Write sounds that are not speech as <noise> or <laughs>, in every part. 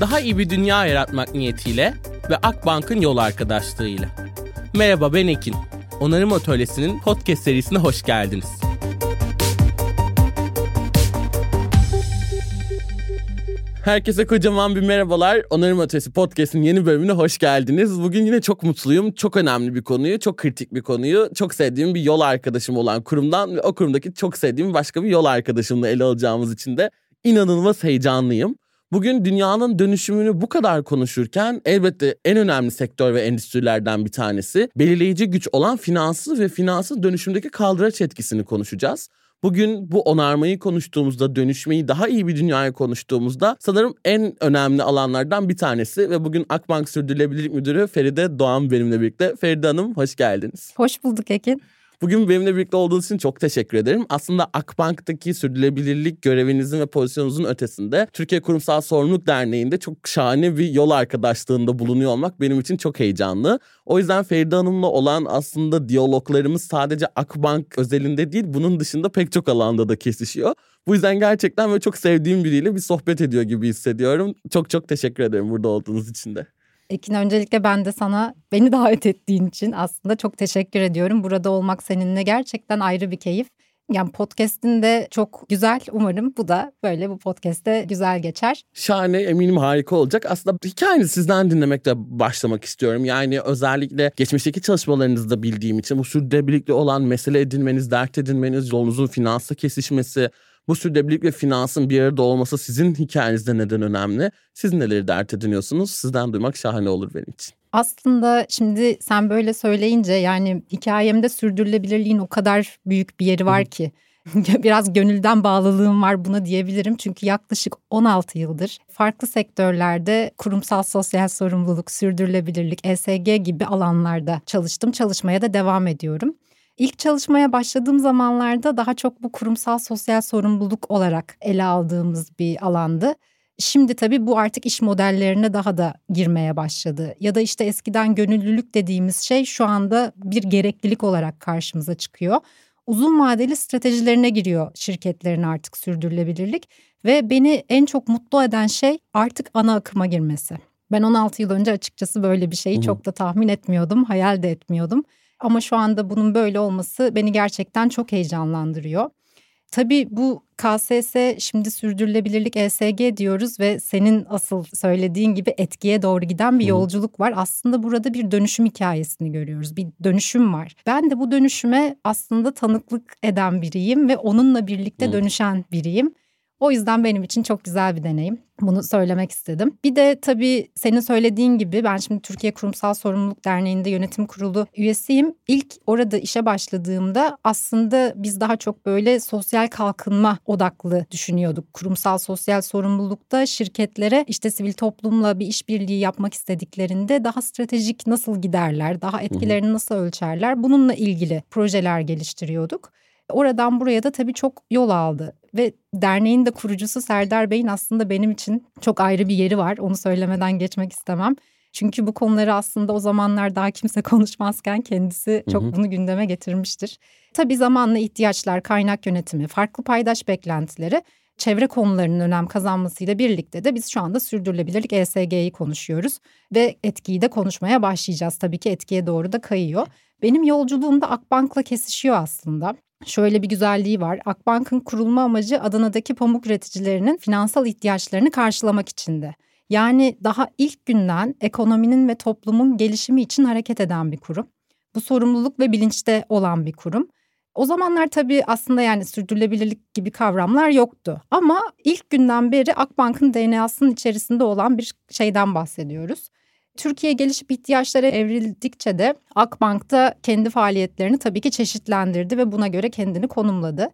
Daha iyi bir dünya yaratmak niyetiyle ve Akbank'ın yol arkadaşlığıyla. Merhaba ben Ekin. Onarım Atölyesi'nin podcast serisine hoş geldiniz. Herkese kocaman bir merhabalar. Onarım Atölyesi Podcast'in yeni bölümüne hoş geldiniz. Bugün yine çok mutluyum. Çok önemli bir konuyu, çok kritik bir konuyu, çok sevdiğim bir yol arkadaşım olan kurumdan ve o kurumdaki çok sevdiğim başka bir yol arkadaşımla ele alacağımız için de inanılmaz heyecanlıyım. Bugün dünyanın dönüşümünü bu kadar konuşurken elbette en önemli sektör ve endüstrilerden bir tanesi belirleyici güç olan finansı ve finansın dönüşümdeki kaldıraç etkisini konuşacağız. Bugün bu onarmayı konuştuğumuzda, dönüşmeyi daha iyi bir dünyaya konuştuğumuzda sanırım en önemli alanlardan bir tanesi ve bugün Akbank Sürdürülebilirlik Müdürü Feride Doğan benimle birlikte. Feride Hanım hoş geldiniz. Hoş bulduk Ekin. Bugün benimle birlikte olduğunuz için çok teşekkür ederim. Aslında Akbank'taki sürdürülebilirlik görevinizin ve pozisyonunuzun ötesinde Türkiye Kurumsal Sorumluluk Derneği'nde çok şahane bir yol arkadaşlığında bulunuyor olmak benim için çok heyecanlı. O yüzden Feride Hanım'la olan aslında diyaloglarımız sadece Akbank özelinde değil bunun dışında pek çok alanda da kesişiyor. Bu yüzden gerçekten böyle çok sevdiğim biriyle bir sohbet ediyor gibi hissediyorum. Çok çok teşekkür ederim burada olduğunuz için de. Ekin öncelikle ben de sana beni davet ettiğin için aslında çok teşekkür ediyorum. Burada olmak seninle gerçekten ayrı bir keyif. Yani podcast'in de çok güzel. Umarım bu da böyle bu podcast'te güzel geçer. Şahane eminim harika olacak. Aslında hikayeni sizden dinlemekle başlamak istiyorum. Yani özellikle geçmişteki çalışmalarınızda bildiğim için bu sürdürülebilirlikle olan mesele edinmeniz, dert edinmeniz, yolunuzun finansla kesişmesi, bu sürdürülebilirlik ve finansın bir arada olması sizin hikayenizde neden önemli? Siz neleri dert ediniyorsunuz? Sizden duymak şahane olur benim için. Aslında şimdi sen böyle söyleyince yani hikayemde sürdürülebilirliğin o kadar büyük bir yeri var ki. <laughs> Biraz gönülden bağlılığım var buna diyebilirim. Çünkü yaklaşık 16 yıldır farklı sektörlerde kurumsal sosyal sorumluluk, sürdürülebilirlik, ESG gibi alanlarda çalıştım. Çalışmaya da devam ediyorum. İlk çalışmaya başladığım zamanlarda daha çok bu kurumsal sosyal sorumluluk olarak ele aldığımız bir alandı. Şimdi tabii bu artık iş modellerine daha da girmeye başladı. Ya da işte eskiden gönüllülük dediğimiz şey şu anda bir gereklilik olarak karşımıza çıkıyor. Uzun vadeli stratejilerine giriyor şirketlerin artık sürdürülebilirlik ve beni en çok mutlu eden şey artık ana akıma girmesi. Ben 16 yıl önce açıkçası böyle bir şeyi çok da tahmin etmiyordum, hayal de etmiyordum. Ama şu anda bunun böyle olması beni gerçekten çok heyecanlandırıyor. Tabii bu KSS şimdi sürdürülebilirlik ESG diyoruz ve senin asıl söylediğin gibi etkiye doğru giden bir yolculuk var. Aslında burada bir dönüşüm hikayesini görüyoruz. Bir dönüşüm var. Ben de bu dönüşüme aslında tanıklık eden biriyim ve onunla birlikte dönüşen biriyim. O yüzden benim için çok güzel bir deneyim. Bunu söylemek istedim. Bir de tabii senin söylediğin gibi ben şimdi Türkiye Kurumsal Sorumluluk Derneği'nde yönetim kurulu üyesiyim. İlk orada işe başladığımda aslında biz daha çok böyle sosyal kalkınma odaklı düşünüyorduk. Kurumsal sosyal sorumlulukta şirketlere işte sivil toplumla bir işbirliği yapmak istediklerinde daha stratejik nasıl giderler, daha etkilerini nasıl ölçerler bununla ilgili projeler geliştiriyorduk. Oradan buraya da tabii çok yol aldı ve derneğin de kurucusu Serdar Bey'in aslında benim için çok ayrı bir yeri var. Onu söylemeden geçmek istemem. Çünkü bu konuları aslında o zamanlar daha kimse <laughs> konuşmazken kendisi çok bunu gündeme getirmiştir. Tabii zamanla ihtiyaçlar, kaynak yönetimi, farklı paydaş beklentileri çevre konularının önem kazanmasıyla birlikte de biz şu anda sürdürülebilirlik ESG'yi konuşuyoruz ve etkiyi de konuşmaya başlayacağız. Tabii ki etkiye doğru da kayıyor. Benim yolculuğum da Akbank'la kesişiyor aslında. Şöyle bir güzelliği var. Akbank'ın kurulma amacı Adana'daki pamuk üreticilerinin finansal ihtiyaçlarını karşılamak içindi. Yani daha ilk günden ekonominin ve toplumun gelişimi için hareket eden bir kurum. Bu sorumluluk ve bilinçte olan bir kurum. O zamanlar tabii aslında yani sürdürülebilirlik gibi kavramlar yoktu. Ama ilk günden beri Akbank'ın DNA'sının içerisinde olan bir şeyden bahsediyoruz. Türkiye gelişip ihtiyaçlara evrildikçe de Akbank da kendi faaliyetlerini tabii ki çeşitlendirdi ve buna göre kendini konumladı.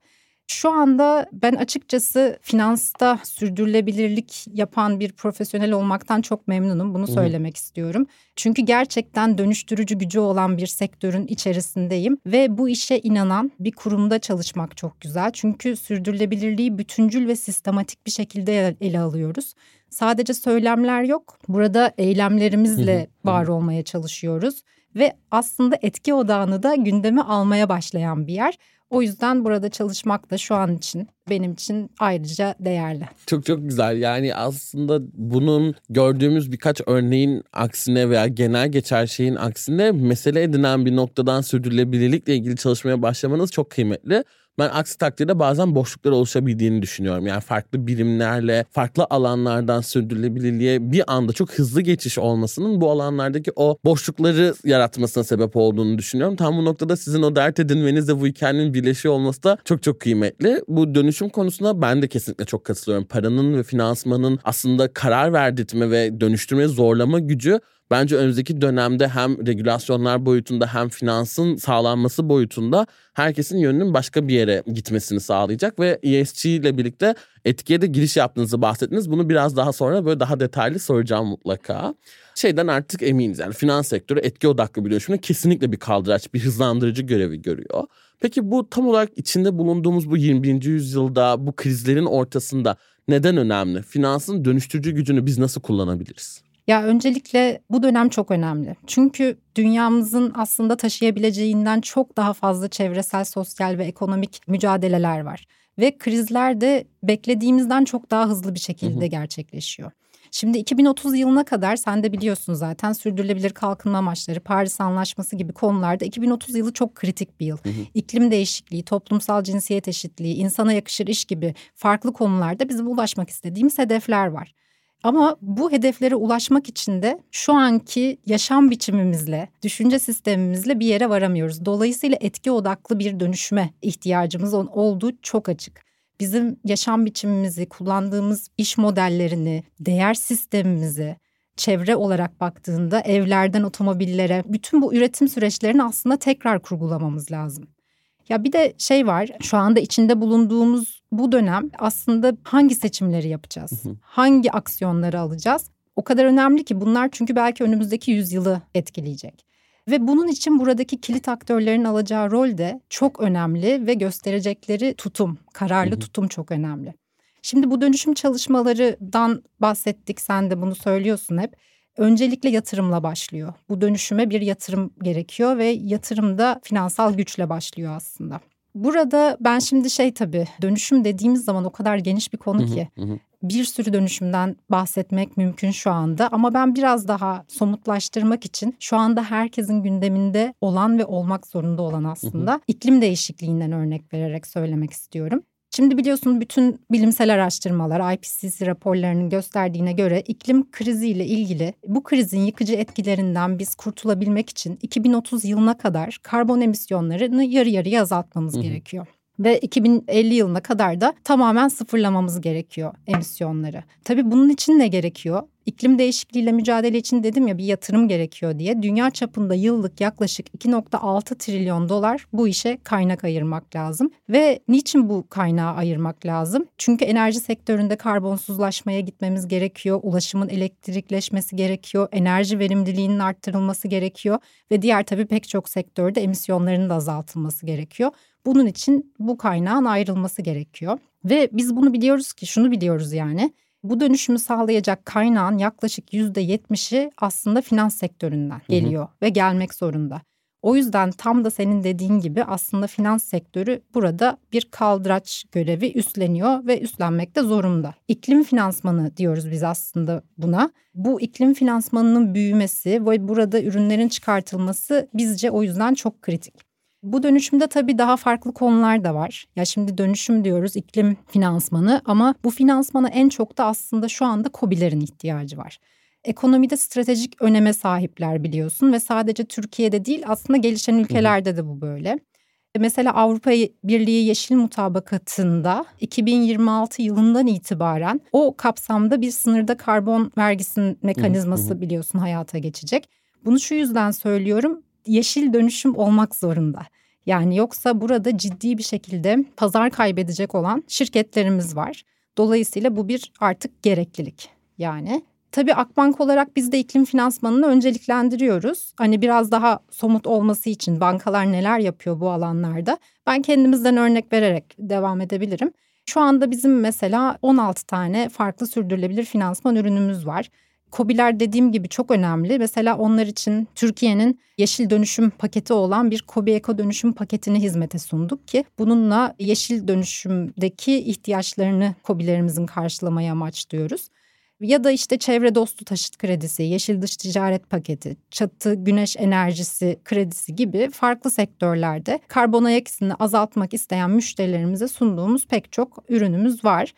Şu anda ben açıkçası finansta sürdürülebilirlik yapan bir profesyonel olmaktan çok memnunum. Bunu söylemek Hı. istiyorum. Çünkü gerçekten dönüştürücü gücü olan bir sektörün içerisindeyim ve bu işe inanan bir kurumda çalışmak çok güzel. Çünkü sürdürülebilirliği bütüncül ve sistematik bir şekilde ele alıyoruz. Sadece söylemler yok. Burada eylemlerimizle var olmaya çalışıyoruz ve aslında etki odağını da gündeme almaya başlayan bir yer. O yüzden burada çalışmak da şu an için benim için ayrıca değerli. Çok çok güzel. Yani aslında bunun gördüğümüz birkaç örneğin aksine veya genel geçer şeyin aksine mesele edinen bir noktadan sürdürülebilirlikle ilgili çalışmaya başlamanız çok kıymetli. Ben aksi takdirde bazen boşluklar oluşabildiğini düşünüyorum. Yani farklı birimlerle, farklı alanlardan sürdürülebilirliğe bir anda çok hızlı geçiş olmasının bu alanlardaki o boşlukları yaratmasına sebep olduğunu düşünüyorum. Tam bu noktada sizin o dert edinmenizle bu hikayenin birleşiyor olması da çok çok kıymetli. Bu dönüşüm konusunda ben de kesinlikle çok katılıyorum. Paranın ve finansmanın aslında karar verdirtme ve dönüştürme zorlama gücü bence önümüzdeki dönemde hem regülasyonlar boyutunda hem finansın sağlanması boyutunda herkesin yönünün başka bir yere gitmesini sağlayacak ve ESG ile birlikte etkiye de giriş yaptığınızı bahsettiniz. Bunu biraz daha sonra böyle daha detaylı soracağım mutlaka. Şeyden artık eminiz yani finans sektörü etki odaklı bir dönüşümde kesinlikle bir kaldıraç, bir hızlandırıcı görevi görüyor. Peki bu tam olarak içinde bulunduğumuz bu 21. yüzyılda bu krizlerin ortasında neden önemli? Finansın dönüştürücü gücünü biz nasıl kullanabiliriz? Ya öncelikle bu dönem çok önemli. Çünkü dünyamızın aslında taşıyabileceğinden çok daha fazla çevresel, sosyal ve ekonomik mücadeleler var. Ve krizler de beklediğimizden çok daha hızlı bir şekilde hı hı. gerçekleşiyor. Şimdi 2030 yılına kadar sen de biliyorsun zaten sürdürülebilir kalkınma amaçları, Paris Anlaşması gibi konularda 2030 yılı çok kritik bir yıl. Hı hı. İklim değişikliği, toplumsal cinsiyet eşitliği, insana yakışır iş gibi farklı konularda bizim ulaşmak istediğimiz hedefler var. Ama bu hedeflere ulaşmak için de şu anki yaşam biçimimizle, düşünce sistemimizle bir yere varamıyoruz. Dolayısıyla etki odaklı bir dönüşüme ihtiyacımız olduğu çok açık. Bizim yaşam biçimimizi, kullandığımız iş modellerini, değer sistemimizi, çevre olarak baktığında evlerden otomobillere bütün bu üretim süreçlerini aslında tekrar kurgulamamız lazım. Ya bir de şey var şu anda içinde bulunduğumuz bu dönem aslında hangi seçimleri yapacağız? Hangi aksiyonları alacağız? O kadar önemli ki bunlar çünkü belki önümüzdeki yüzyılı etkileyecek. Ve bunun için buradaki kilit aktörlerin alacağı rol de çok önemli ve gösterecekleri tutum, kararlı tutum çok önemli. Şimdi bu dönüşüm çalışmalarından bahsettik, sen de bunu söylüyorsun hep öncelikle yatırımla başlıyor. Bu dönüşüme bir yatırım gerekiyor ve yatırım da finansal güçle başlıyor aslında. Burada ben şimdi şey tabii dönüşüm dediğimiz zaman o kadar geniş bir konu ki bir sürü dönüşümden bahsetmek mümkün şu anda. Ama ben biraz daha somutlaştırmak için şu anda herkesin gündeminde olan ve olmak zorunda olan aslında iklim değişikliğinden örnek vererek söylemek istiyorum. Şimdi biliyorsun bütün bilimsel araştırmalar IPCC raporlarının gösterdiğine göre iklim kriziyle ilgili bu krizin yıkıcı etkilerinden biz kurtulabilmek için 2030 yılına kadar karbon emisyonlarını yarı yarıya azaltmamız Hı-hı. gerekiyor ve 2050 yılına kadar da tamamen sıfırlamamız gerekiyor emisyonları. Tabii bunun için ne gerekiyor? İklim değişikliğiyle mücadele için dedim ya bir yatırım gerekiyor diye. Dünya çapında yıllık yaklaşık 2.6 trilyon dolar bu işe kaynak ayırmak lazım. Ve niçin bu kaynağı ayırmak lazım? Çünkü enerji sektöründe karbonsuzlaşmaya gitmemiz gerekiyor. Ulaşımın elektrikleşmesi gerekiyor. Enerji verimliliğinin arttırılması gerekiyor. Ve diğer tabii pek çok sektörde emisyonların da azaltılması gerekiyor. Bunun için bu kaynağın ayrılması gerekiyor. Ve biz bunu biliyoruz ki şunu biliyoruz yani bu dönüşümü sağlayacak kaynağın yaklaşık %70'i aslında finans sektöründen geliyor hı hı. ve gelmek zorunda. O yüzden tam da senin dediğin gibi aslında finans sektörü burada bir kaldıraç görevi üstleniyor ve üstlenmek de zorunda. İklim finansmanı diyoruz biz aslında buna. Bu iklim finansmanının büyümesi ve burada ürünlerin çıkartılması bizce o yüzden çok kritik. Bu dönüşümde tabii daha farklı konular da var. Ya şimdi dönüşüm diyoruz iklim finansmanı ama bu finansmana en çok da aslında şu anda COBİ'lerin ihtiyacı var. Ekonomide stratejik öneme sahipler biliyorsun ve sadece Türkiye'de değil aslında gelişen ülkelerde de bu böyle. Mesela Avrupa Birliği Yeşil Mutabakatı'nda 2026 yılından itibaren o kapsamda bir sınırda karbon vergisinin mekanizması biliyorsun hayata geçecek. Bunu şu yüzden söylüyorum yeşil dönüşüm olmak zorunda. Yani yoksa burada ciddi bir şekilde pazar kaybedecek olan şirketlerimiz var. Dolayısıyla bu bir artık gereklilik. Yani tabii Akbank olarak biz de iklim finansmanını önceliklendiriyoruz. Hani biraz daha somut olması için bankalar neler yapıyor bu alanlarda. Ben kendimizden örnek vererek devam edebilirim. Şu anda bizim mesela 16 tane farklı sürdürülebilir finansman ürünümüz var. COBİ'ler dediğim gibi çok önemli. Mesela onlar için Türkiye'nin yeşil dönüşüm paketi olan bir COBİ Eko dönüşüm paketini hizmete sunduk ki bununla yeşil dönüşümdeki ihtiyaçlarını COBİ'lerimizin karşılamaya amaçlıyoruz. Ya da işte çevre dostu taşıt kredisi, yeşil dış ticaret paketi, çatı güneş enerjisi kredisi gibi farklı sektörlerde karbon ayak izini azaltmak isteyen müşterilerimize sunduğumuz pek çok ürünümüz var.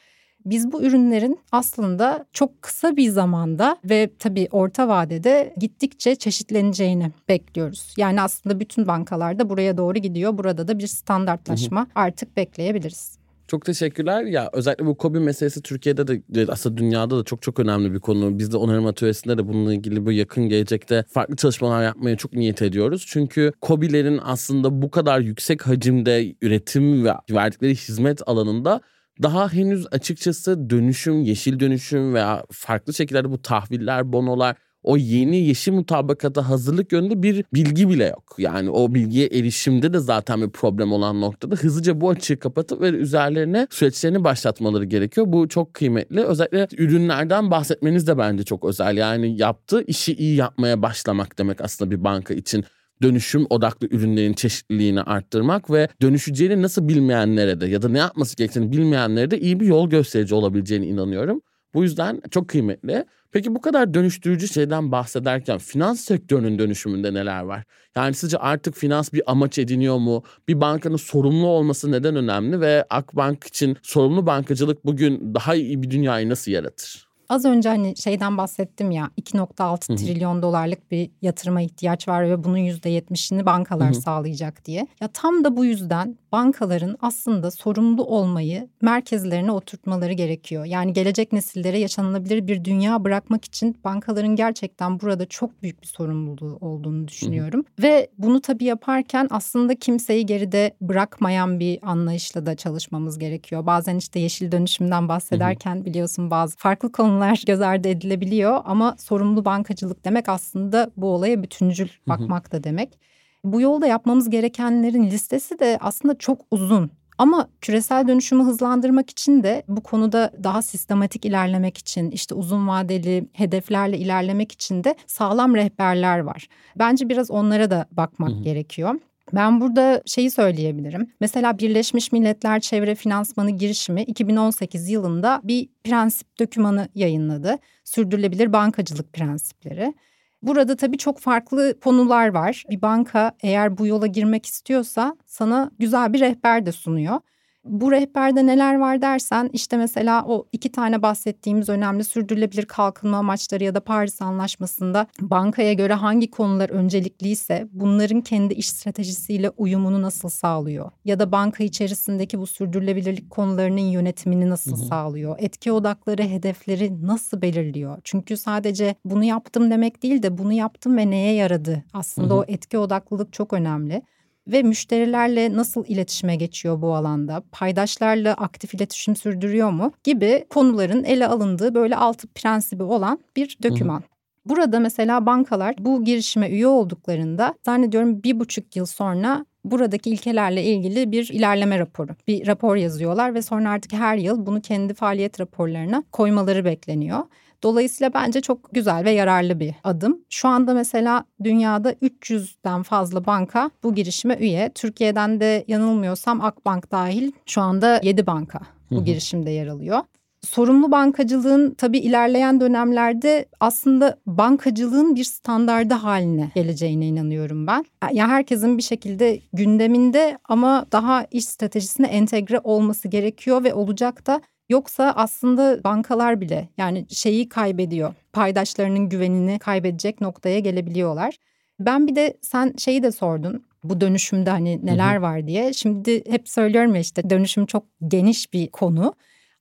Biz bu ürünlerin aslında çok kısa bir zamanda ve tabii orta vadede gittikçe çeşitleneceğini bekliyoruz. Yani aslında bütün bankalarda buraya doğru gidiyor. Burada da bir standartlaşma hı hı. artık bekleyebiliriz. Çok teşekkürler. Ya özellikle bu kobi meselesi Türkiye'de de aslında dünyada da çok çok önemli bir konu. Biz de onarım atölyesinde de bununla ilgili bu yakın gelecekte farklı çalışmalar yapmaya çok niyet ediyoruz. Çünkü kobilerin aslında bu kadar yüksek hacimde üretim ve verdikleri hizmet alanında daha henüz açıkçası dönüşüm, yeşil dönüşüm veya farklı şekillerde bu tahviller, bonolar o yeni yeşil mutabakata hazırlık yönünde bir bilgi bile yok. Yani o bilgiye erişimde de zaten bir problem olan noktada hızlıca bu açığı kapatıp ve üzerlerine süreçlerini başlatmaları gerekiyor. Bu çok kıymetli. Özellikle ürünlerden bahsetmeniz de bence çok özel. Yani yaptığı işi iyi yapmaya başlamak demek aslında bir banka için dönüşüm odaklı ürünlerin çeşitliliğini arttırmak ve dönüşeceğini nasıl bilmeyenlere de ya da ne yapması gerektiğini bilmeyenlere de iyi bir yol gösterici olabileceğine inanıyorum. Bu yüzden çok kıymetli. Peki bu kadar dönüştürücü şeyden bahsederken finans sektörünün dönüşümünde neler var? Yani sizce artık finans bir amaç ediniyor mu? Bir bankanın sorumlu olması neden önemli ve Akbank için sorumlu bankacılık bugün daha iyi bir dünyayı nasıl yaratır? Az önce hani şeyden bahsettim ya 2.6 trilyon dolarlık bir yatırıma ihtiyaç var ve bunun %70'ini bankalar Hı-hı. sağlayacak diye. Ya tam da bu yüzden bankaların aslında sorumlu olmayı merkezlerine oturtmaları gerekiyor. Yani gelecek nesillere yaşanılabilir bir dünya bırakmak için bankaların gerçekten burada çok büyük bir sorumluluğu olduğunu düşünüyorum. Hı-hı. Ve bunu tabii yaparken aslında kimseyi geride bırakmayan bir anlayışla da çalışmamız gerekiyor. Bazen işte yeşil dönüşümden bahsederken Hı-hı. biliyorsun bazı farklı konular konular göz ardı edilebiliyor ama sorumlu bankacılık demek aslında bu olaya bütüncül bakmak da demek. Bu yolda yapmamız gerekenlerin listesi de aslında çok uzun. Ama küresel dönüşümü hızlandırmak için de bu konuda daha sistematik ilerlemek için işte uzun vadeli hedeflerle ilerlemek için de sağlam rehberler var. Bence biraz onlara da bakmak hı hı. gerekiyor. Ben burada şeyi söyleyebilirim. Mesela Birleşmiş Milletler Çevre Finansmanı girişimi 2018 yılında bir prensip dokümanı yayınladı. Sürdürülebilir bankacılık prensipleri. Burada tabii çok farklı konular var. Bir banka eğer bu yola girmek istiyorsa sana güzel bir rehber de sunuyor. Bu rehberde neler var dersen işte mesela o iki tane bahsettiğimiz önemli sürdürülebilir kalkınma amaçları ya da Paris Anlaşması'nda bankaya göre hangi konular öncelikliyse bunların kendi iş stratejisiyle uyumunu nasıl sağlıyor? Ya da banka içerisindeki bu sürdürülebilirlik konularının yönetimini nasıl hı hı. sağlıyor? Etki odakları hedefleri nasıl belirliyor? Çünkü sadece bunu yaptım demek değil de bunu yaptım ve neye yaradı? Aslında hı hı. o etki odaklılık çok önemli ve müşterilerle nasıl iletişime geçiyor bu alanda? Paydaşlarla aktif iletişim sürdürüyor mu? Gibi konuların ele alındığı böyle altı prensibi olan bir döküman. Burada mesela bankalar bu girişime üye olduklarında zannediyorum bir buçuk yıl sonra buradaki ilkelerle ilgili bir ilerleme raporu, bir rapor yazıyorlar ve sonra artık her yıl bunu kendi faaliyet raporlarına koymaları bekleniyor. Dolayısıyla bence çok güzel ve yararlı bir adım. Şu anda mesela dünyada 300'den fazla banka bu girişime üye. Türkiye'den de yanılmıyorsam Akbank dahil şu anda 7 banka bu girişimde yer alıyor. Sorumlu bankacılığın tabii ilerleyen dönemlerde aslında bankacılığın bir standardı haline geleceğine inanıyorum ben. Ya yani herkesin bir şekilde gündeminde ama daha iş stratejisine entegre olması gerekiyor ve olacak da Yoksa aslında bankalar bile yani şeyi kaybediyor. Paydaşlarının güvenini kaybedecek noktaya gelebiliyorlar. Ben bir de sen şeyi de sordun. Bu dönüşümde hani neler hı hı. var diye. Şimdi hep söylüyorum ya işte dönüşüm çok geniş bir konu.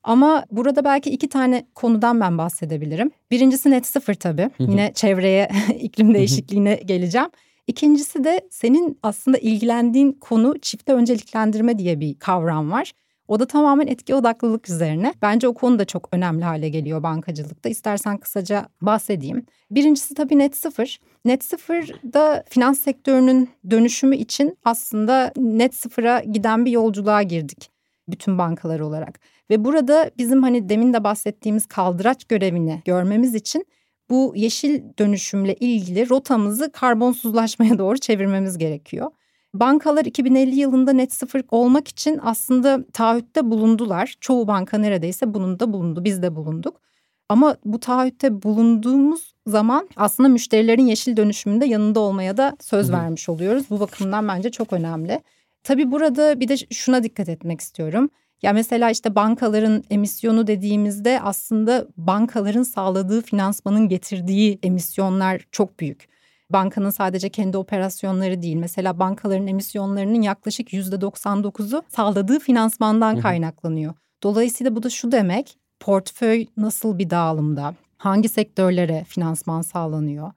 Ama burada belki iki tane konudan ben bahsedebilirim. Birincisi net sıfır tabii. Hı hı. Yine çevreye, <laughs> iklim değişikliğine geleceğim. İkincisi de senin aslında ilgilendiğin konu çifte önceliklendirme diye bir kavram var. O da tamamen etki odaklılık üzerine. Bence o konu da çok önemli hale geliyor bankacılıkta. İstersen kısaca bahsedeyim. Birincisi tabii net sıfır. Net sıfırda finans sektörünün dönüşümü için aslında net sıfıra giden bir yolculuğa girdik bütün bankalar olarak. Ve burada bizim hani demin de bahsettiğimiz kaldıraç görevini görmemiz için bu yeşil dönüşümle ilgili rotamızı karbonsuzlaşmaya doğru çevirmemiz gerekiyor. Bankalar 2050 yılında net sıfır olmak için aslında taahhütte bulundular. Çoğu banka neredeyse bunun da bulundu. Biz de bulunduk. Ama bu taahhütte bulunduğumuz zaman aslında müşterilerin yeşil dönüşümünde yanında olmaya da söz vermiş oluyoruz. Bu bakımdan bence çok önemli. Tabii burada bir de şuna dikkat etmek istiyorum. Ya mesela işte bankaların emisyonu dediğimizde aslında bankaların sağladığı finansmanın getirdiği emisyonlar çok büyük. Bankanın sadece kendi operasyonları değil. Mesela bankaların emisyonlarının yaklaşık %99'u sağladığı finansmandan kaynaklanıyor. Dolayısıyla bu da şu demek portföy nasıl bir dağılımda, hangi sektörlere finansman sağlanıyor?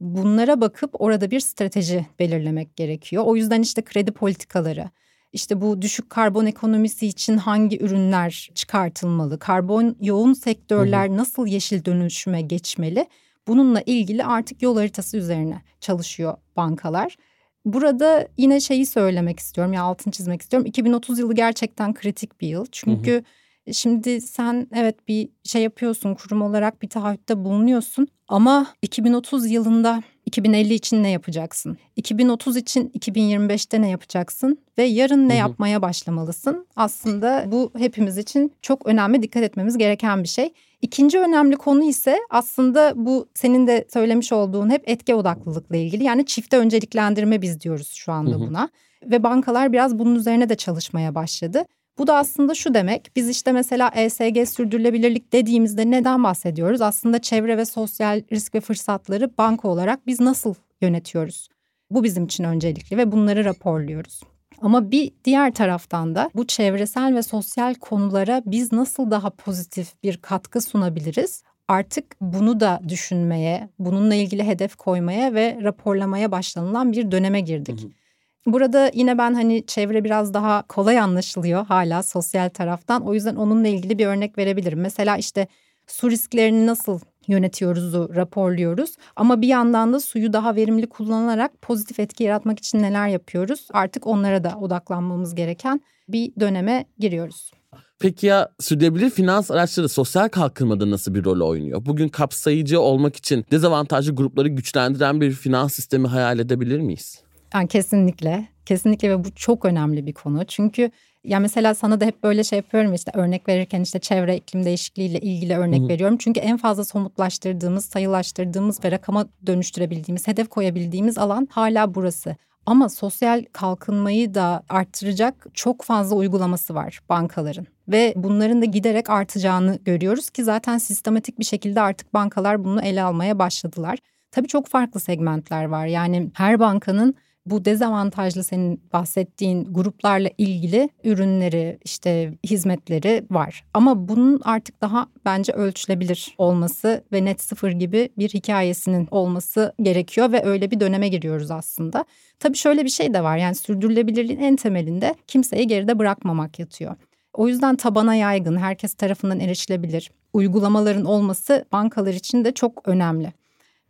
Bunlara bakıp orada bir strateji belirlemek gerekiyor. O yüzden işte kredi politikaları, işte bu düşük karbon ekonomisi için hangi ürünler çıkartılmalı, karbon yoğun sektörler nasıl yeşil dönüşüme geçmeli? Bununla ilgili artık yol haritası üzerine çalışıyor bankalar. Burada yine şeyi söylemek istiyorum ya altını çizmek istiyorum. 2030 yılı gerçekten kritik bir yıl. Çünkü hı hı Şimdi sen evet bir şey yapıyorsun kurum olarak bir taahhütte bulunuyorsun ama 2030 yılında 2050 için ne yapacaksın? 2030 için 2025'te ne yapacaksın? Ve yarın ne yapmaya başlamalısın? Aslında bu hepimiz için çok önemli dikkat etmemiz gereken bir şey. İkinci önemli konu ise aslında bu senin de söylemiş olduğun hep etki odaklılıkla ilgili. Yani çifte önceliklendirme biz diyoruz şu anda buna. Ve bankalar biraz bunun üzerine de çalışmaya başladı. Bu da aslında şu demek. Biz işte mesela ESG sürdürülebilirlik dediğimizde neden bahsediyoruz? Aslında çevre ve sosyal risk ve fırsatları banka olarak biz nasıl yönetiyoruz? Bu bizim için öncelikli ve bunları raporluyoruz. Ama bir diğer taraftan da bu çevresel ve sosyal konulara biz nasıl daha pozitif bir katkı sunabiliriz? Artık bunu da düşünmeye, bununla ilgili hedef koymaya ve raporlamaya başlanılan bir döneme girdik. Hı hı. Burada yine ben hani çevre biraz daha kolay anlaşılıyor hala sosyal taraftan. O yüzden onunla ilgili bir örnek verebilirim. Mesela işte su risklerini nasıl yönetiyoruzu raporluyoruz. Ama bir yandan da suyu daha verimli kullanarak pozitif etki yaratmak için neler yapıyoruz? Artık onlara da odaklanmamız gereken bir döneme giriyoruz. Peki ya sürdürülebilir finans araçları sosyal kalkınmada nasıl bir rol oynuyor? Bugün kapsayıcı olmak için dezavantajlı grupları güçlendiren bir finans sistemi hayal edebilir miyiz? Yani kesinlikle. Kesinlikle ve bu çok önemli bir konu. Çünkü ya mesela sana da hep böyle şey yapıyorum işte örnek verirken işte çevre iklim değişikliğiyle ilgili örnek Hı-hı. veriyorum. Çünkü en fazla somutlaştırdığımız, sayılaştırdığımız ve rakama dönüştürebildiğimiz, hedef koyabildiğimiz alan hala burası. Ama sosyal kalkınmayı da arttıracak çok fazla uygulaması var bankaların. Ve bunların da giderek artacağını görüyoruz ki zaten sistematik bir şekilde artık bankalar bunu ele almaya başladılar. Tabii çok farklı segmentler var. Yani her bankanın bu dezavantajlı senin bahsettiğin gruplarla ilgili ürünleri işte hizmetleri var. Ama bunun artık daha bence ölçülebilir olması ve net sıfır gibi bir hikayesinin olması gerekiyor ve öyle bir döneme giriyoruz aslında. Tabii şöyle bir şey de var yani sürdürülebilirliğin en temelinde kimseyi geride bırakmamak yatıyor. O yüzden tabana yaygın, herkes tarafından erişilebilir uygulamaların olması bankalar için de çok önemli.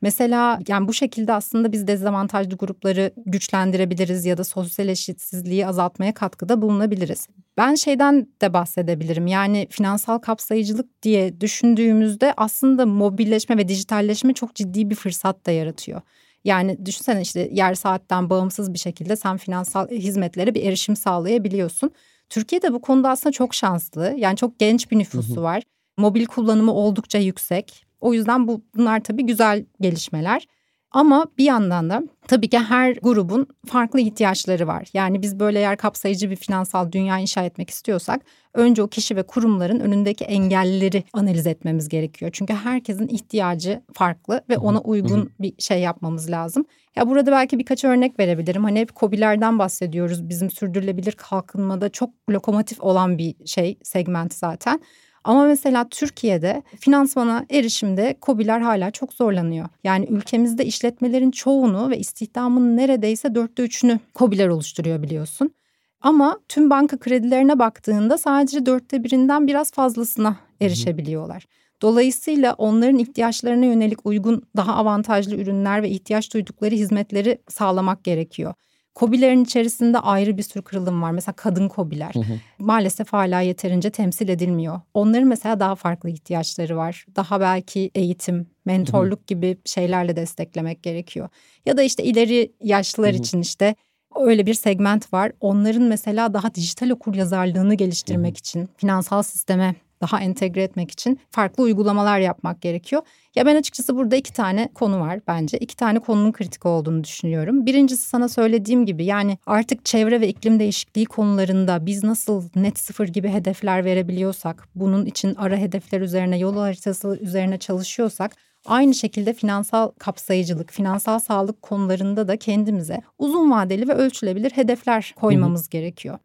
Mesela yani bu şekilde aslında biz dezavantajlı grupları güçlendirebiliriz ya da sosyal eşitsizliği azaltmaya katkıda bulunabiliriz. Ben şeyden de bahsedebilirim. Yani finansal kapsayıcılık diye düşündüğümüzde aslında mobilleşme ve dijitalleşme çok ciddi bir fırsat da yaratıyor. Yani düşünsene işte yer saatten bağımsız bir şekilde sen finansal hizmetlere bir erişim sağlayabiliyorsun. Türkiye'de bu konuda aslında çok şanslı. Yani çok genç bir nüfusu hı hı. var. Mobil kullanımı oldukça yüksek. O yüzden bu bunlar tabii güzel gelişmeler. Ama bir yandan da tabii ki her grubun farklı ihtiyaçları var. Yani biz böyle yer kapsayıcı bir finansal dünya inşa etmek istiyorsak önce o kişi ve kurumların önündeki engelleri analiz etmemiz gerekiyor. Çünkü herkesin ihtiyacı farklı ve ona uygun bir şey yapmamız lazım. Ya burada belki birkaç örnek verebilirim. Hani hep COBİ'lerden bahsediyoruz. Bizim sürdürülebilir kalkınmada çok lokomotif olan bir şey segment zaten. Ama mesela Türkiye'de finansmana erişimde COBİ'ler hala çok zorlanıyor. Yani ülkemizde işletmelerin çoğunu ve istihdamın neredeyse dörtte üçünü COBİ'ler oluşturuyor biliyorsun. Ama tüm banka kredilerine baktığında sadece dörtte birinden biraz fazlasına erişebiliyorlar. Dolayısıyla onların ihtiyaçlarına yönelik uygun daha avantajlı ürünler ve ihtiyaç duydukları hizmetleri sağlamak gerekiyor. Kobilerin içerisinde ayrı bir sürü kırılım var. Mesela kadın kobiler. Hı hı. Maalesef hala yeterince temsil edilmiyor. Onların mesela daha farklı ihtiyaçları var. Daha belki eğitim, mentorluk hı hı. gibi şeylerle desteklemek gerekiyor. Ya da işte ileri yaşlılar hı hı. için işte öyle bir segment var. Onların mesela daha dijital okur yazarlığını geliştirmek hı hı. için finansal sisteme daha entegre etmek için farklı uygulamalar yapmak gerekiyor. Ya ben açıkçası burada iki tane konu var bence. İki tane konunun kritik olduğunu düşünüyorum. Birincisi sana söylediğim gibi yani artık çevre ve iklim değişikliği konularında biz nasıl net sıfır gibi hedefler verebiliyorsak, bunun için ara hedefler üzerine, yol haritası üzerine çalışıyorsak Aynı şekilde finansal kapsayıcılık, finansal sağlık konularında da kendimize uzun vadeli ve ölçülebilir hedefler koymamız hı gerekiyor.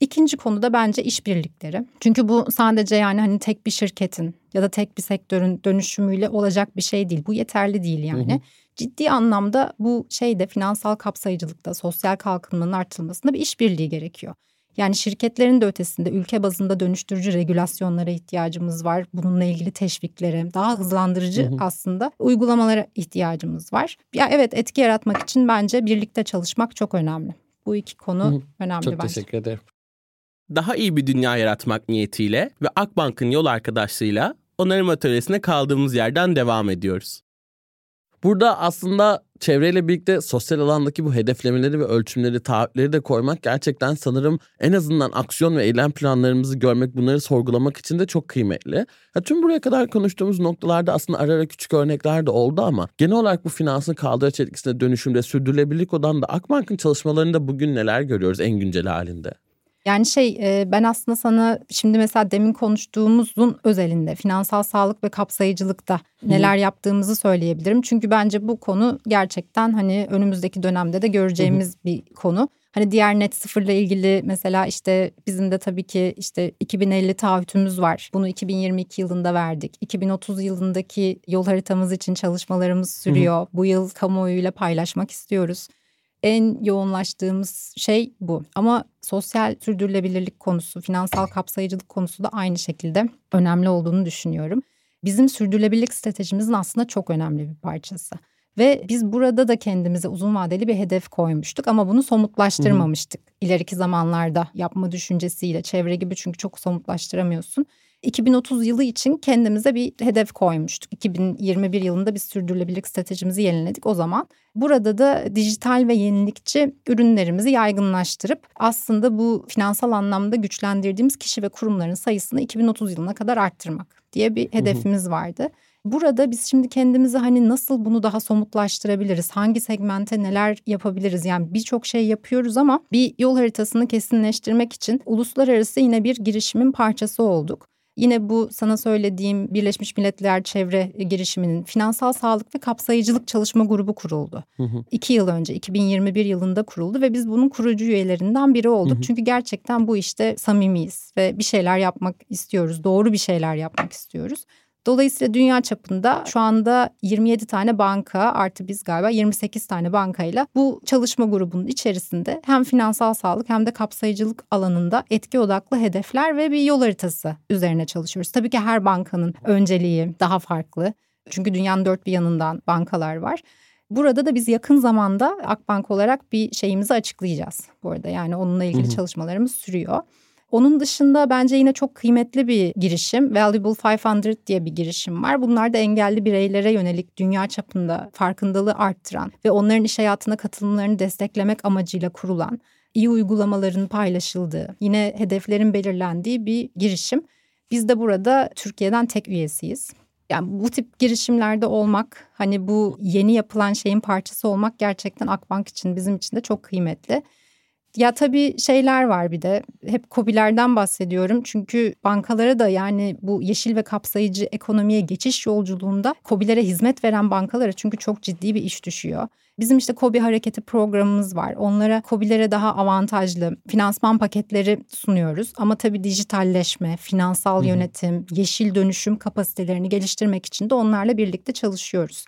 İkinci konu da bence işbirlikleri. Çünkü bu sadece yani hani tek bir şirketin ya da tek bir sektörün dönüşümüyle olacak bir şey değil. Bu yeterli değil yani. Hı hı. Ciddi anlamda bu şeyde finansal kapsayıcılıkta, sosyal kalkınmanın artırılmasında bir işbirliği gerekiyor. Yani şirketlerin de ötesinde ülke bazında dönüştürücü regülasyonlara ihtiyacımız var. Bununla ilgili teşviklere, daha hızlandırıcı hı hı. aslında uygulamalara ihtiyacımız var. Ya evet etki yaratmak için bence birlikte çalışmak çok önemli. Bu iki konu hı hı. önemli çok bence. Çok teşekkür ederim daha iyi bir dünya yaratmak niyetiyle ve Akbank'ın yol arkadaşlığıyla onarım atölyesine kaldığımız yerden devam ediyoruz. Burada aslında çevreyle birlikte sosyal alandaki bu hedeflemeleri ve ölçümleri, taahhütleri de koymak gerçekten sanırım en azından aksiyon ve eylem planlarımızı görmek, bunları sorgulamak için de çok kıymetli. Ya tüm buraya kadar konuştuğumuz noktalarda aslında ara ara küçük örnekler de oldu ama genel olarak bu finansın kaldıraç etkisine dönüşümde sürdürülebilirlik odamda Akbank'ın çalışmalarında bugün neler görüyoruz en güncel halinde? Yani şey ben aslında sana şimdi mesela demin konuştuğumuzun özelinde finansal sağlık ve kapsayıcılıkta neler yaptığımızı söyleyebilirim. Çünkü bence bu konu gerçekten hani önümüzdeki dönemde de göreceğimiz bir konu. Hani diğer net sıfırla ilgili mesela işte bizim de tabii ki işte 2050 taahhütümüz var. Bunu 2022 yılında verdik. 2030 yılındaki yol haritamız için çalışmalarımız sürüyor. Hı hı. Bu yıl kamuoyuyla paylaşmak istiyoruz en yoğunlaştığımız şey bu. Ama sosyal sürdürülebilirlik konusu, finansal kapsayıcılık konusu da aynı şekilde önemli olduğunu düşünüyorum. Bizim sürdürülebilirlik stratejimizin aslında çok önemli bir parçası. Ve biz burada da kendimize uzun vadeli bir hedef koymuştuk ama bunu somutlaştırmamıştık. Hı hı. İleriki zamanlarda yapma düşüncesiyle çevre gibi çünkü çok somutlaştıramıyorsun. 2030 yılı için kendimize bir hedef koymuştuk. 2021 yılında biz sürdürülebilirlik stratejimizi yeniledik o zaman. Burada da dijital ve yenilikçi ürünlerimizi yaygınlaştırıp aslında bu finansal anlamda güçlendirdiğimiz kişi ve kurumların sayısını 2030 yılına kadar arttırmak diye bir hedefimiz vardı. Burada biz şimdi kendimizi hani nasıl bunu daha somutlaştırabiliriz? Hangi segmente neler yapabiliriz? Yani birçok şey yapıyoruz ama bir yol haritasını kesinleştirmek için uluslararası yine bir girişimin parçası olduk. Yine bu sana söylediğim Birleşmiş Milletler Çevre Girişimi'nin finansal sağlık ve kapsayıcılık çalışma grubu kuruldu. Hı hı. İki yıl önce 2021 yılında kuruldu ve biz bunun kurucu üyelerinden biri olduk. Hı hı. Çünkü gerçekten bu işte samimiyiz ve bir şeyler yapmak istiyoruz. Doğru bir şeyler yapmak istiyoruz. Dolayısıyla dünya çapında şu anda 27 tane banka artı biz galiba 28 tane bankayla bu çalışma grubunun içerisinde hem finansal sağlık hem de kapsayıcılık alanında etki odaklı hedefler ve bir yol haritası üzerine çalışıyoruz. Tabii ki her bankanın önceliği daha farklı. Çünkü dünyanın dört bir yanından bankalar var. Burada da biz yakın zamanda Akbank olarak bir şeyimizi açıklayacağız bu arada. Yani onunla ilgili çalışmalarımız sürüyor. Onun dışında bence yine çok kıymetli bir girişim. Valuable 500 diye bir girişim var. Bunlar da engelli bireylere yönelik dünya çapında farkındalığı arttıran ve onların iş hayatına katılımlarını desteklemek amacıyla kurulan, iyi uygulamaların paylaşıldığı, yine hedeflerin belirlendiği bir girişim. Biz de burada Türkiye'den tek üyesiyiz. Yani bu tip girişimlerde olmak, hani bu yeni yapılan şeyin parçası olmak gerçekten Akbank için bizim için de çok kıymetli. Ya tabii şeyler var bir de hep kobilerden bahsediyorum. Çünkü bankalara da yani bu yeşil ve kapsayıcı ekonomiye geçiş yolculuğunda kobilere hizmet veren bankalara çünkü çok ciddi bir iş düşüyor. Bizim işte Kobi Hareketi programımız var. Onlara Kobilere daha avantajlı finansman paketleri sunuyoruz. Ama tabii dijitalleşme, finansal yönetim, yeşil dönüşüm kapasitelerini geliştirmek için de onlarla birlikte çalışıyoruz.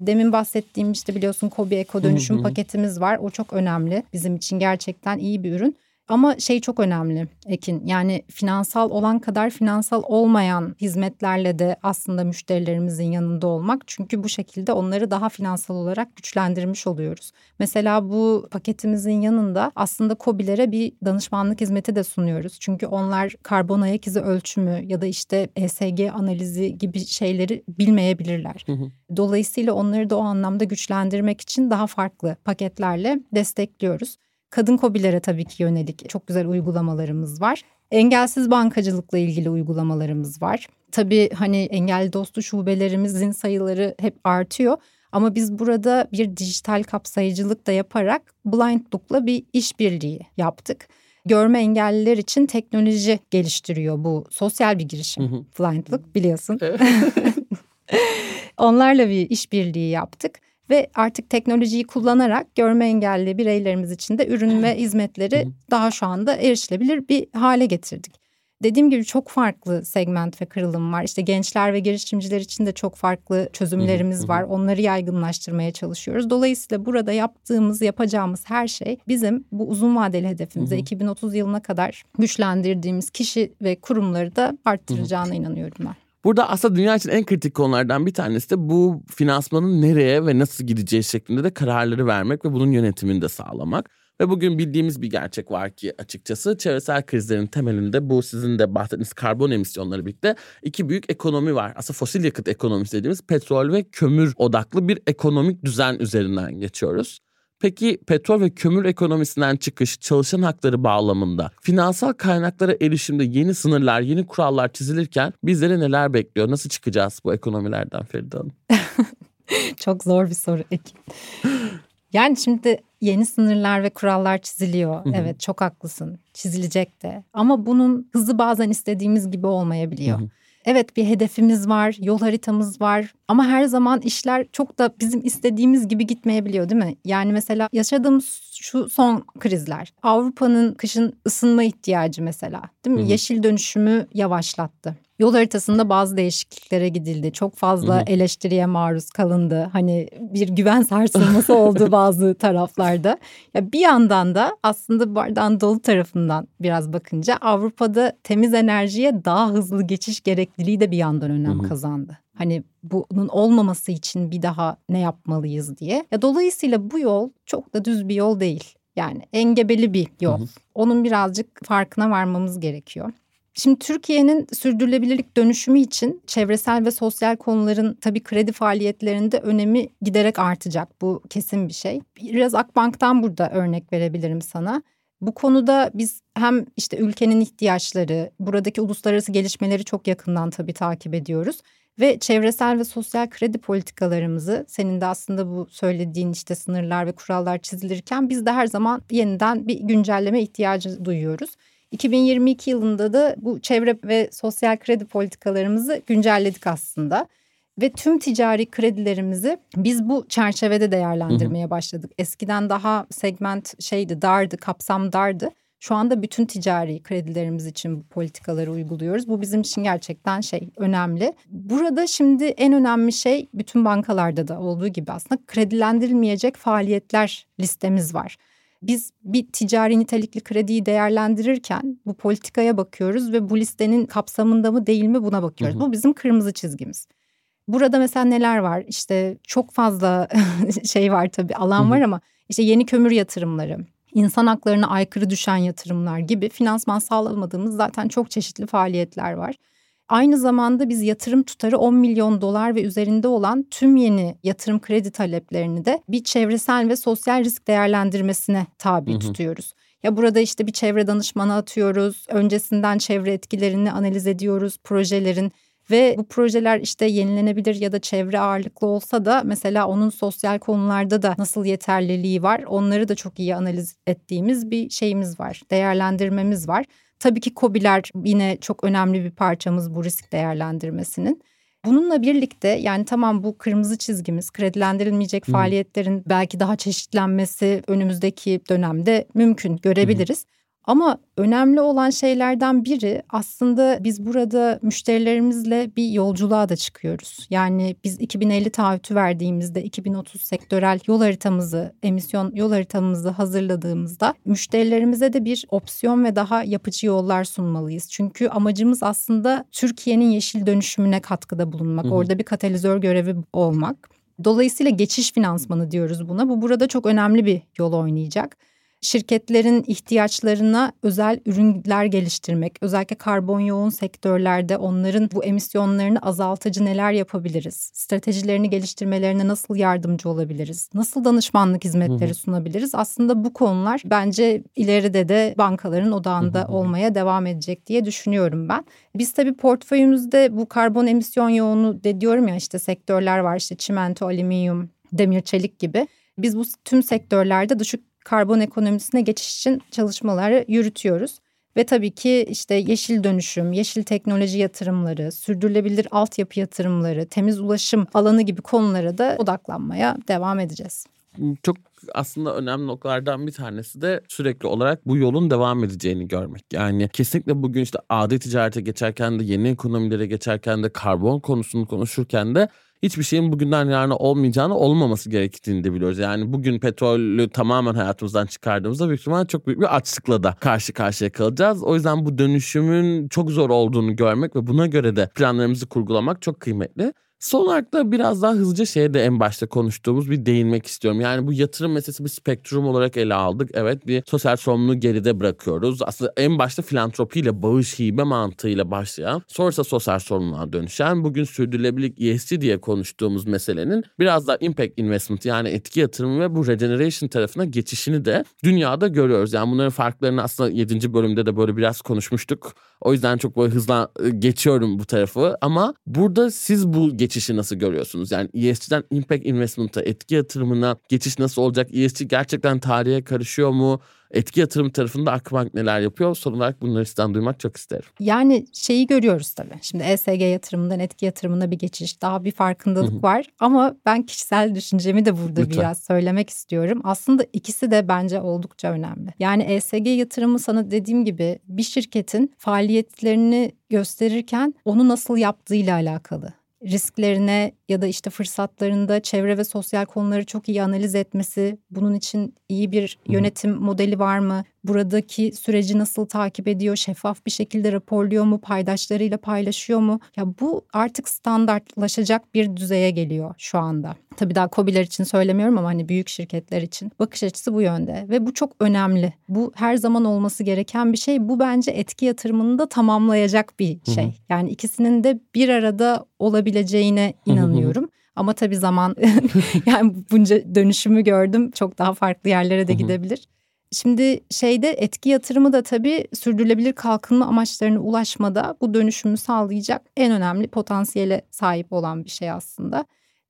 Demin bahsettiğim işte biliyorsun Kobi Eko dönüşüm hı hı. paketimiz var. O çok önemli. Bizim için gerçekten iyi bir ürün. Ama şey çok önemli Ekin yani finansal olan kadar finansal olmayan hizmetlerle de aslında müşterilerimizin yanında olmak. Çünkü bu şekilde onları daha finansal olarak güçlendirmiş oluyoruz. Mesela bu paketimizin yanında aslında COBİ'lere bir danışmanlık hizmeti de sunuyoruz. Çünkü onlar karbon ayak izi ölçümü ya da işte ESG analizi gibi şeyleri bilmeyebilirler. Hı hı. Dolayısıyla onları da o anlamda güçlendirmek için daha farklı paketlerle destekliyoruz. Kadın kobilere tabii ki yönelik çok güzel uygulamalarımız var. Engelsiz bankacılıkla ilgili uygulamalarımız var. Tabii hani engelli dostu şubelerimizin sayıları hep artıyor. Ama biz burada bir dijital kapsayıcılık da yaparak Blindlook'la bir işbirliği yaptık. Görme engelliler için teknoloji geliştiriyor bu sosyal bir girişim. Hı hı. Blindlook biliyorsun. Evet. <laughs> Onlarla bir işbirliği yaptık ve artık teknolojiyi kullanarak görme engelli bireylerimiz için de ürün ve hizmetleri daha şu anda erişilebilir bir hale getirdik. Dediğim gibi çok farklı segment ve kırılım var. İşte gençler ve girişimciler için de çok farklı çözümlerimiz var. Onları yaygınlaştırmaya çalışıyoruz. Dolayısıyla burada yaptığımız, yapacağımız her şey bizim bu uzun vadeli hedefimize 2030 yılına kadar güçlendirdiğimiz kişi ve kurumları da arttıracağına inanıyorum ben. Burada aslında dünya için en kritik konulardan bir tanesi de bu finansmanın nereye ve nasıl gideceği şeklinde de kararları vermek ve bunun yönetimini de sağlamak. Ve bugün bildiğimiz bir gerçek var ki açıkçası çevresel krizlerin temelinde bu sizin de bahsettiğiniz karbon emisyonları birlikte iki büyük ekonomi var. Aslında fosil yakıt ekonomisi dediğimiz petrol ve kömür odaklı bir ekonomik düzen üzerinden geçiyoruz. Peki petrol ve kömür ekonomisinden çıkış çalışan hakları bağlamında finansal kaynaklara erişimde yeni sınırlar, yeni kurallar çizilirken bizleri neler bekliyor? Nasıl çıkacağız bu ekonomilerden Feride Hanım? <laughs> Çok zor bir soru Ekin. Yani şimdi yeni sınırlar ve kurallar çiziliyor. Evet çok haklısın. Çizilecek de. Ama bunun hızı bazen istediğimiz gibi olmayabiliyor. Evet bir hedefimiz var, yol haritamız var ama her zaman işler çok da bizim istediğimiz gibi gitmeyebiliyor değil mi? Yani mesela yaşadığımız şu son krizler. Avrupa'nın kışın ısınma ihtiyacı mesela değil mi? Hı hı. Yeşil dönüşümü yavaşlattı. Yol haritasında bazı değişikliklere gidildi. Çok fazla hı hı. eleştiriye maruz kalındı. Hani bir güven <laughs> sarsılması oldu bazı taraflarda. Ya bir yandan da aslında bardağın dolu tarafından biraz bakınca Avrupa'da temiz enerjiye daha hızlı geçiş gerekliliği de bir yandan önem hı hı. kazandı. Hani bunun olmaması için bir daha ne yapmalıyız diye. Ya dolayısıyla bu yol çok da düz bir yol değil. Yani engebeli bir yol. Hı hı. Onun birazcık farkına varmamız gerekiyor. Şimdi Türkiye'nin sürdürülebilirlik dönüşümü için çevresel ve sosyal konuların tabii kredi faaliyetlerinde önemi giderek artacak. Bu kesin bir şey. Biraz Akbank'tan burada örnek verebilirim sana. Bu konuda biz hem işte ülkenin ihtiyaçları, buradaki uluslararası gelişmeleri çok yakından tabii takip ediyoruz ve çevresel ve sosyal kredi politikalarımızı senin de aslında bu söylediğin işte sınırlar ve kurallar çizilirken biz de her zaman yeniden bir güncelleme ihtiyacı duyuyoruz. 2022 yılında da bu çevre ve sosyal kredi politikalarımızı güncelledik aslında. Ve tüm ticari kredilerimizi biz bu çerçevede değerlendirmeye başladık. Eskiden daha segment şeydi dardı, kapsam dardı. Şu anda bütün ticari kredilerimiz için bu politikaları uyguluyoruz. Bu bizim için gerçekten şey önemli. Burada şimdi en önemli şey bütün bankalarda da olduğu gibi aslında kredilendirilmeyecek faaliyetler listemiz var. Biz bir ticari nitelikli krediyi değerlendirirken bu politikaya bakıyoruz ve bu listenin kapsamında mı değil mi buna bakıyoruz. Hı hı. Bu bizim kırmızı çizgimiz. Burada mesela neler var? İşte çok fazla <laughs> şey var tabii alan hı hı. var ama işte yeni kömür yatırımları, insan haklarına aykırı düşen yatırımlar gibi finansman sağlamadığımız zaten çok çeşitli faaliyetler var. Aynı zamanda biz yatırım tutarı 10 milyon dolar ve üzerinde olan tüm yeni yatırım kredi taleplerini de bir çevresel ve sosyal risk değerlendirmesine tabi hı hı. tutuyoruz. Ya burada işte bir çevre danışmanı atıyoruz. Öncesinden çevre etkilerini analiz ediyoruz projelerin ve bu projeler işte yenilenebilir ya da çevre ağırlıklı olsa da mesela onun sosyal konularda da nasıl yeterliliği var onları da çok iyi analiz ettiğimiz bir şeyimiz var. Değerlendirmemiz var. Tabii ki COBİ'ler yine çok önemli bir parçamız bu risk değerlendirmesinin. Bununla birlikte yani tamam bu kırmızı çizgimiz kredilendirilmeyecek hmm. faaliyetlerin belki daha çeşitlenmesi önümüzdeki dönemde mümkün görebiliriz. Hmm. Ama önemli olan şeylerden biri aslında biz burada müşterilerimizle bir yolculuğa da çıkıyoruz. Yani biz 2050 taahhütü verdiğimizde 2030 sektörel yol haritamızı, emisyon yol haritamızı hazırladığımızda müşterilerimize de bir opsiyon ve daha yapıcı yollar sunmalıyız. Çünkü amacımız aslında Türkiye'nin yeşil dönüşümüne katkıda bulunmak, hı hı. orada bir katalizör görevi olmak. Dolayısıyla geçiş finansmanı diyoruz buna. Bu burada çok önemli bir yol oynayacak şirketlerin ihtiyaçlarına özel ürünler geliştirmek, özellikle karbon yoğun sektörlerde onların bu emisyonlarını azaltıcı neler yapabiliriz? Stratejilerini geliştirmelerine nasıl yardımcı olabiliriz? Nasıl danışmanlık hizmetleri sunabiliriz? Aslında bu konular bence ileride de bankaların odağında olmaya devam edecek diye düşünüyorum ben. Biz tabii portföyümüzde bu karbon emisyon yoğunu de diyorum ya işte sektörler var işte çimento, alüminyum, demir, çelik gibi. Biz bu tüm sektörlerde düşük karbon ekonomisine geçiş için çalışmaları yürütüyoruz. Ve tabii ki işte yeşil dönüşüm, yeşil teknoloji yatırımları, sürdürülebilir altyapı yatırımları, temiz ulaşım alanı gibi konulara da odaklanmaya devam edeceğiz. Çok aslında önemli noktalardan bir tanesi de sürekli olarak bu yolun devam edeceğini görmek. Yani kesinlikle bugün işte adi ticarete geçerken de yeni ekonomilere geçerken de karbon konusunu konuşurken de hiçbir şeyin bugünden yarına olmayacağını olmaması gerektiğini de biliyoruz. Yani bugün petrolü tamamen hayatımızdan çıkardığımızda büyük ihtimalle çok büyük bir açlıkla da karşı karşıya kalacağız. O yüzden bu dönüşümün çok zor olduğunu görmek ve buna göre de planlarımızı kurgulamak çok kıymetli. Son olarak da biraz daha hızlıca şeye de en başta konuştuğumuz bir değinmek istiyorum. Yani bu yatırım meselesi bir spektrum olarak ele aldık. Evet bir sosyal sorumluluğu geride bırakıyoruz. Aslında en başta filantropiyle, bağış, hibe mantığıyla başlayan, sonrasında sosyal sorumluluğa dönüşen, bugün sürdürülebilirlik ESG diye konuştuğumuz meselenin biraz daha impact investment yani etki yatırımı ve bu regeneration tarafına geçişini de dünyada görüyoruz. Yani bunların farklarını aslında 7. bölümde de böyle biraz konuşmuştuk. O yüzden çok böyle hızla ıı, geçiyorum bu tarafı ama burada siz bu geçişi nasıl görüyorsunuz? Yani ESG'den impact investment'a, etki yatırımına geçiş nasıl olacak? ESG gerçekten tarihe karışıyor mu? etki yatırım tarafında Akbank neler yapıyor? Son olarak bunları sizden duymak çok isterim. Yani şeyi görüyoruz tabii. Şimdi ESG yatırımından etki yatırımına bir geçiş. Daha bir farkındalık Hı-hı. var. Ama ben kişisel düşüncemi de burada Lütfen. biraz söylemek istiyorum. Aslında ikisi de bence oldukça önemli. Yani ESG yatırımı sana dediğim gibi bir şirketin faaliyetlerini gösterirken onu nasıl yaptığıyla alakalı risklerine ya da işte fırsatlarında çevre ve sosyal konuları çok iyi analiz etmesi, bunun için iyi bir yönetim modeli var mı? Buradaki süreci nasıl takip ediyor? Şeffaf bir şekilde raporluyor mu? Paydaşlarıyla paylaşıyor mu? Ya bu artık standartlaşacak bir düzeye geliyor şu anda. Tabii daha COBİ'ler için söylemiyorum ama hani büyük şirketler için bakış açısı bu yönde ve bu çok önemli. Bu her zaman olması gereken bir şey. Bu bence etki yatırımını da tamamlayacak bir şey. Yani ikisinin de bir arada olabileceğine inanıyorum. Ama tabii zaman <laughs> yani bunca dönüşümü gördüm. Çok daha farklı yerlere de gidebilir. Şimdi şeyde etki yatırımı da tabii sürdürülebilir kalkınma amaçlarına ulaşmada bu dönüşümü sağlayacak en önemli potansiyele sahip olan bir şey aslında.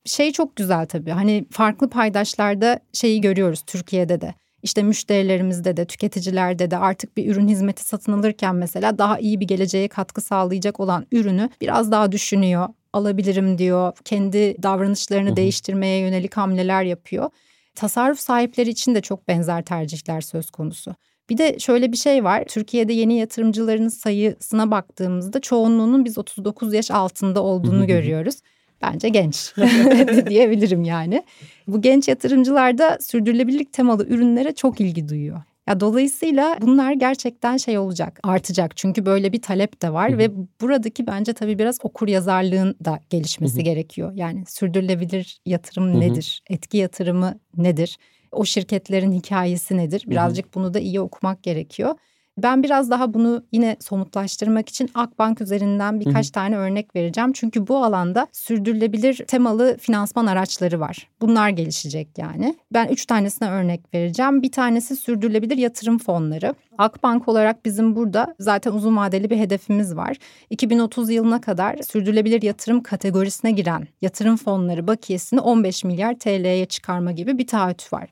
Şey çok güzel tabii hani farklı paydaşlarda şeyi görüyoruz Türkiye'de de. İşte müşterilerimizde de tüketicilerde de artık bir ürün hizmeti satın alırken mesela daha iyi bir geleceğe katkı sağlayacak olan ürünü biraz daha düşünüyor alabilirim diyor. Kendi davranışlarını Hı-hı. değiştirmeye yönelik hamleler yapıyor. Tasarruf sahipleri için de çok benzer tercihler söz konusu. Bir de şöyle bir şey var. Türkiye'de yeni yatırımcıların sayısına baktığımızda çoğunluğunun biz 39 yaş altında olduğunu görüyoruz. Bence genç <laughs> diyebilirim yani. Bu genç yatırımcılar da sürdürülebilirlik temalı ürünlere çok ilgi duyuyor. Ya dolayısıyla bunlar gerçekten şey olacak, artacak. Çünkü böyle bir talep de var Hı-hı. ve buradaki bence tabii biraz okur yazarlığın da gelişmesi Hı-hı. gerekiyor. Yani sürdürülebilir yatırım Hı-hı. nedir? Etki yatırımı nedir? O şirketlerin hikayesi nedir? Birazcık Hı-hı. bunu da iyi okumak gerekiyor. Ben biraz daha bunu yine somutlaştırmak için Akbank üzerinden birkaç Hı-hı. tane örnek vereceğim. Çünkü bu alanda sürdürülebilir temalı finansman araçları var. Bunlar gelişecek yani. Ben üç tanesine örnek vereceğim. Bir tanesi sürdürülebilir yatırım fonları. Akbank olarak bizim burada zaten uzun vadeli bir hedefimiz var. 2030 yılına kadar sürdürülebilir yatırım kategorisine giren yatırım fonları bakiyesini 15 milyar TL'ye çıkarma gibi bir taahhüt var.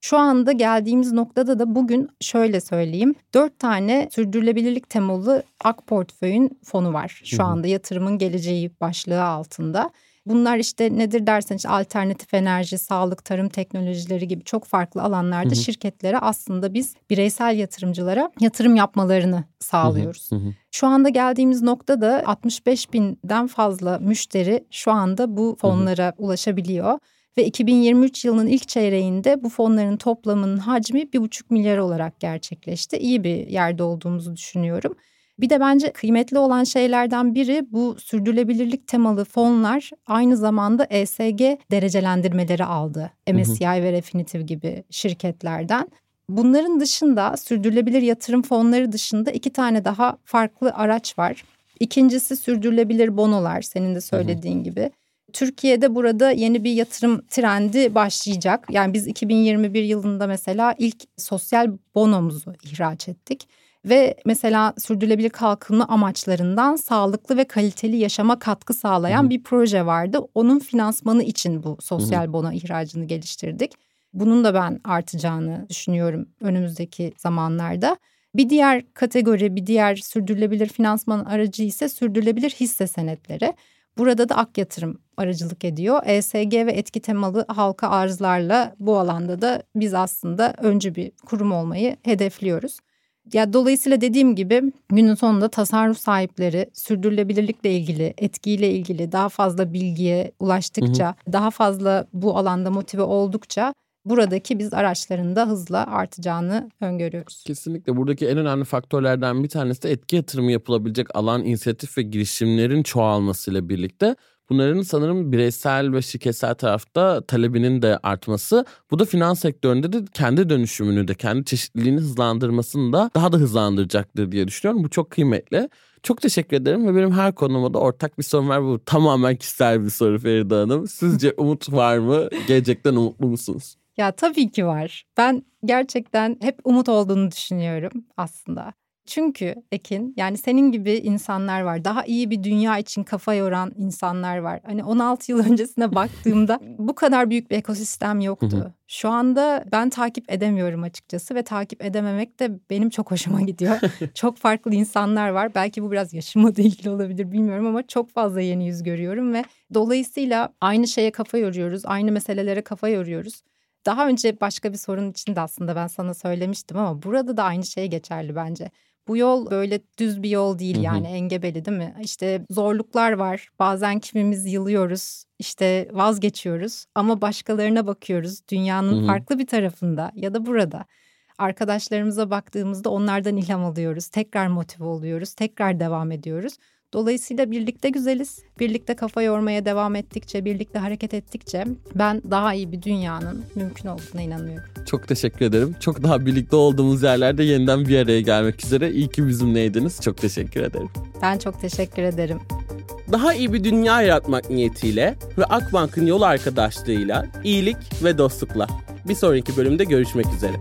Şu anda geldiğimiz noktada da bugün şöyle söyleyeyim. Dört tane sürdürülebilirlik temalı ak portföyün fonu var. Şu anda yatırımın geleceği başlığı altında. Bunlar işte nedir derseniz işte alternatif enerji, sağlık, tarım teknolojileri gibi çok farklı alanlarda hı hı. şirketlere aslında biz bireysel yatırımcılara yatırım yapmalarını sağlıyoruz. Hı hı hı. Şu anda geldiğimiz noktada 65 binden fazla müşteri şu anda bu fonlara hı hı. ulaşabiliyor. Ve 2023 yılının ilk çeyreğinde bu fonların toplamının hacmi 1,5 milyar olarak gerçekleşti. İyi bir yerde olduğumuzu düşünüyorum. Bir de bence kıymetli olan şeylerden biri bu sürdürülebilirlik temalı fonlar aynı zamanda ESG derecelendirmeleri aldı. MSCI ve Refinitiv gibi şirketlerden. Bunların dışında sürdürülebilir yatırım fonları dışında iki tane daha farklı araç var. İkincisi sürdürülebilir bonolar senin de söylediğin hı hı. gibi. Türkiye'de burada yeni bir yatırım trendi başlayacak. Yani biz 2021 yılında mesela ilk sosyal bonomuzu ihraç ettik. Ve mesela sürdürülebilir kalkınma amaçlarından sağlıklı ve kaliteli yaşama katkı sağlayan Hı. bir proje vardı. Onun finansmanı için bu sosyal Hı. bono ihracını geliştirdik. Bunun da ben artacağını düşünüyorum önümüzdeki zamanlarda. Bir diğer kategori, bir diğer sürdürülebilir finansman aracı ise sürdürülebilir hisse senetleri. Burada da Ak Yatırım aracılık ediyor. ESG ve etki temalı halka arzlarla bu alanda da biz aslında öncü bir kurum olmayı hedefliyoruz. Ya dolayısıyla dediğim gibi günün sonunda tasarruf sahipleri sürdürülebilirlikle ilgili, etkiyle ilgili daha fazla bilgiye ulaştıkça, hı hı. daha fazla bu alanda motive oldukça buradaki biz araçların da hızla artacağını öngörüyoruz. Kesinlikle buradaki en önemli faktörlerden bir tanesi de etki yatırımı yapılabilecek alan, inisiyatif ve girişimlerin çoğalmasıyla birlikte Bunların sanırım bireysel ve şirketsel tarafta talebinin de artması. Bu da finans sektöründe de kendi dönüşümünü de kendi çeşitliliğini hızlandırmasını da daha da hızlandıracaktır diye düşünüyorum. Bu çok kıymetli. Çok teşekkür ederim ve benim her konuma da ortak bir sorum var. Bu tamamen kişisel bir soru Feride Hanım. Sizce umut var mı? Gelecekten umutlu musunuz? Ya tabii ki var. Ben gerçekten hep umut olduğunu düşünüyorum aslında. Çünkü Ekin yani senin gibi insanlar var. Daha iyi bir dünya için kafa yoran insanlar var. Hani 16 yıl <laughs> öncesine baktığımda bu kadar büyük bir ekosistem yoktu. Şu anda ben takip edemiyorum açıkçası ve takip edememek de benim çok hoşuma gidiyor. <laughs> çok farklı insanlar var. Belki bu biraz yaşımla <laughs> da ilgili olabilir bilmiyorum ama çok fazla yeni yüz görüyorum ve dolayısıyla aynı şeye kafa yoruyoruz. Aynı meselelere kafa yoruyoruz. Daha önce başka bir sorun için de aslında ben sana söylemiştim ama burada da aynı şey geçerli bence. Bu yol böyle düz bir yol değil yani engebeli değil mi? İşte zorluklar var. Bazen kimimiz yılıyoruz, işte vazgeçiyoruz ama başkalarına bakıyoruz. Dünyanın farklı bir tarafında ya da burada. Arkadaşlarımıza baktığımızda onlardan ilham alıyoruz. Tekrar motive oluyoruz, tekrar devam ediyoruz. Dolayısıyla birlikte güzeliz. Birlikte kafa yormaya devam ettikçe, birlikte hareket ettikçe ben daha iyi bir dünyanın mümkün olduğuna inanıyorum. Çok teşekkür ederim. Çok daha birlikte olduğumuz yerlerde yeniden bir araya gelmek üzere. İyi ki bizimleydiniz. Çok teşekkür ederim. Ben çok teşekkür ederim. Daha iyi bir dünya yaratmak niyetiyle ve Akbank'ın yol arkadaşlığıyla iyilik ve dostlukla. Bir sonraki bölümde görüşmek üzere.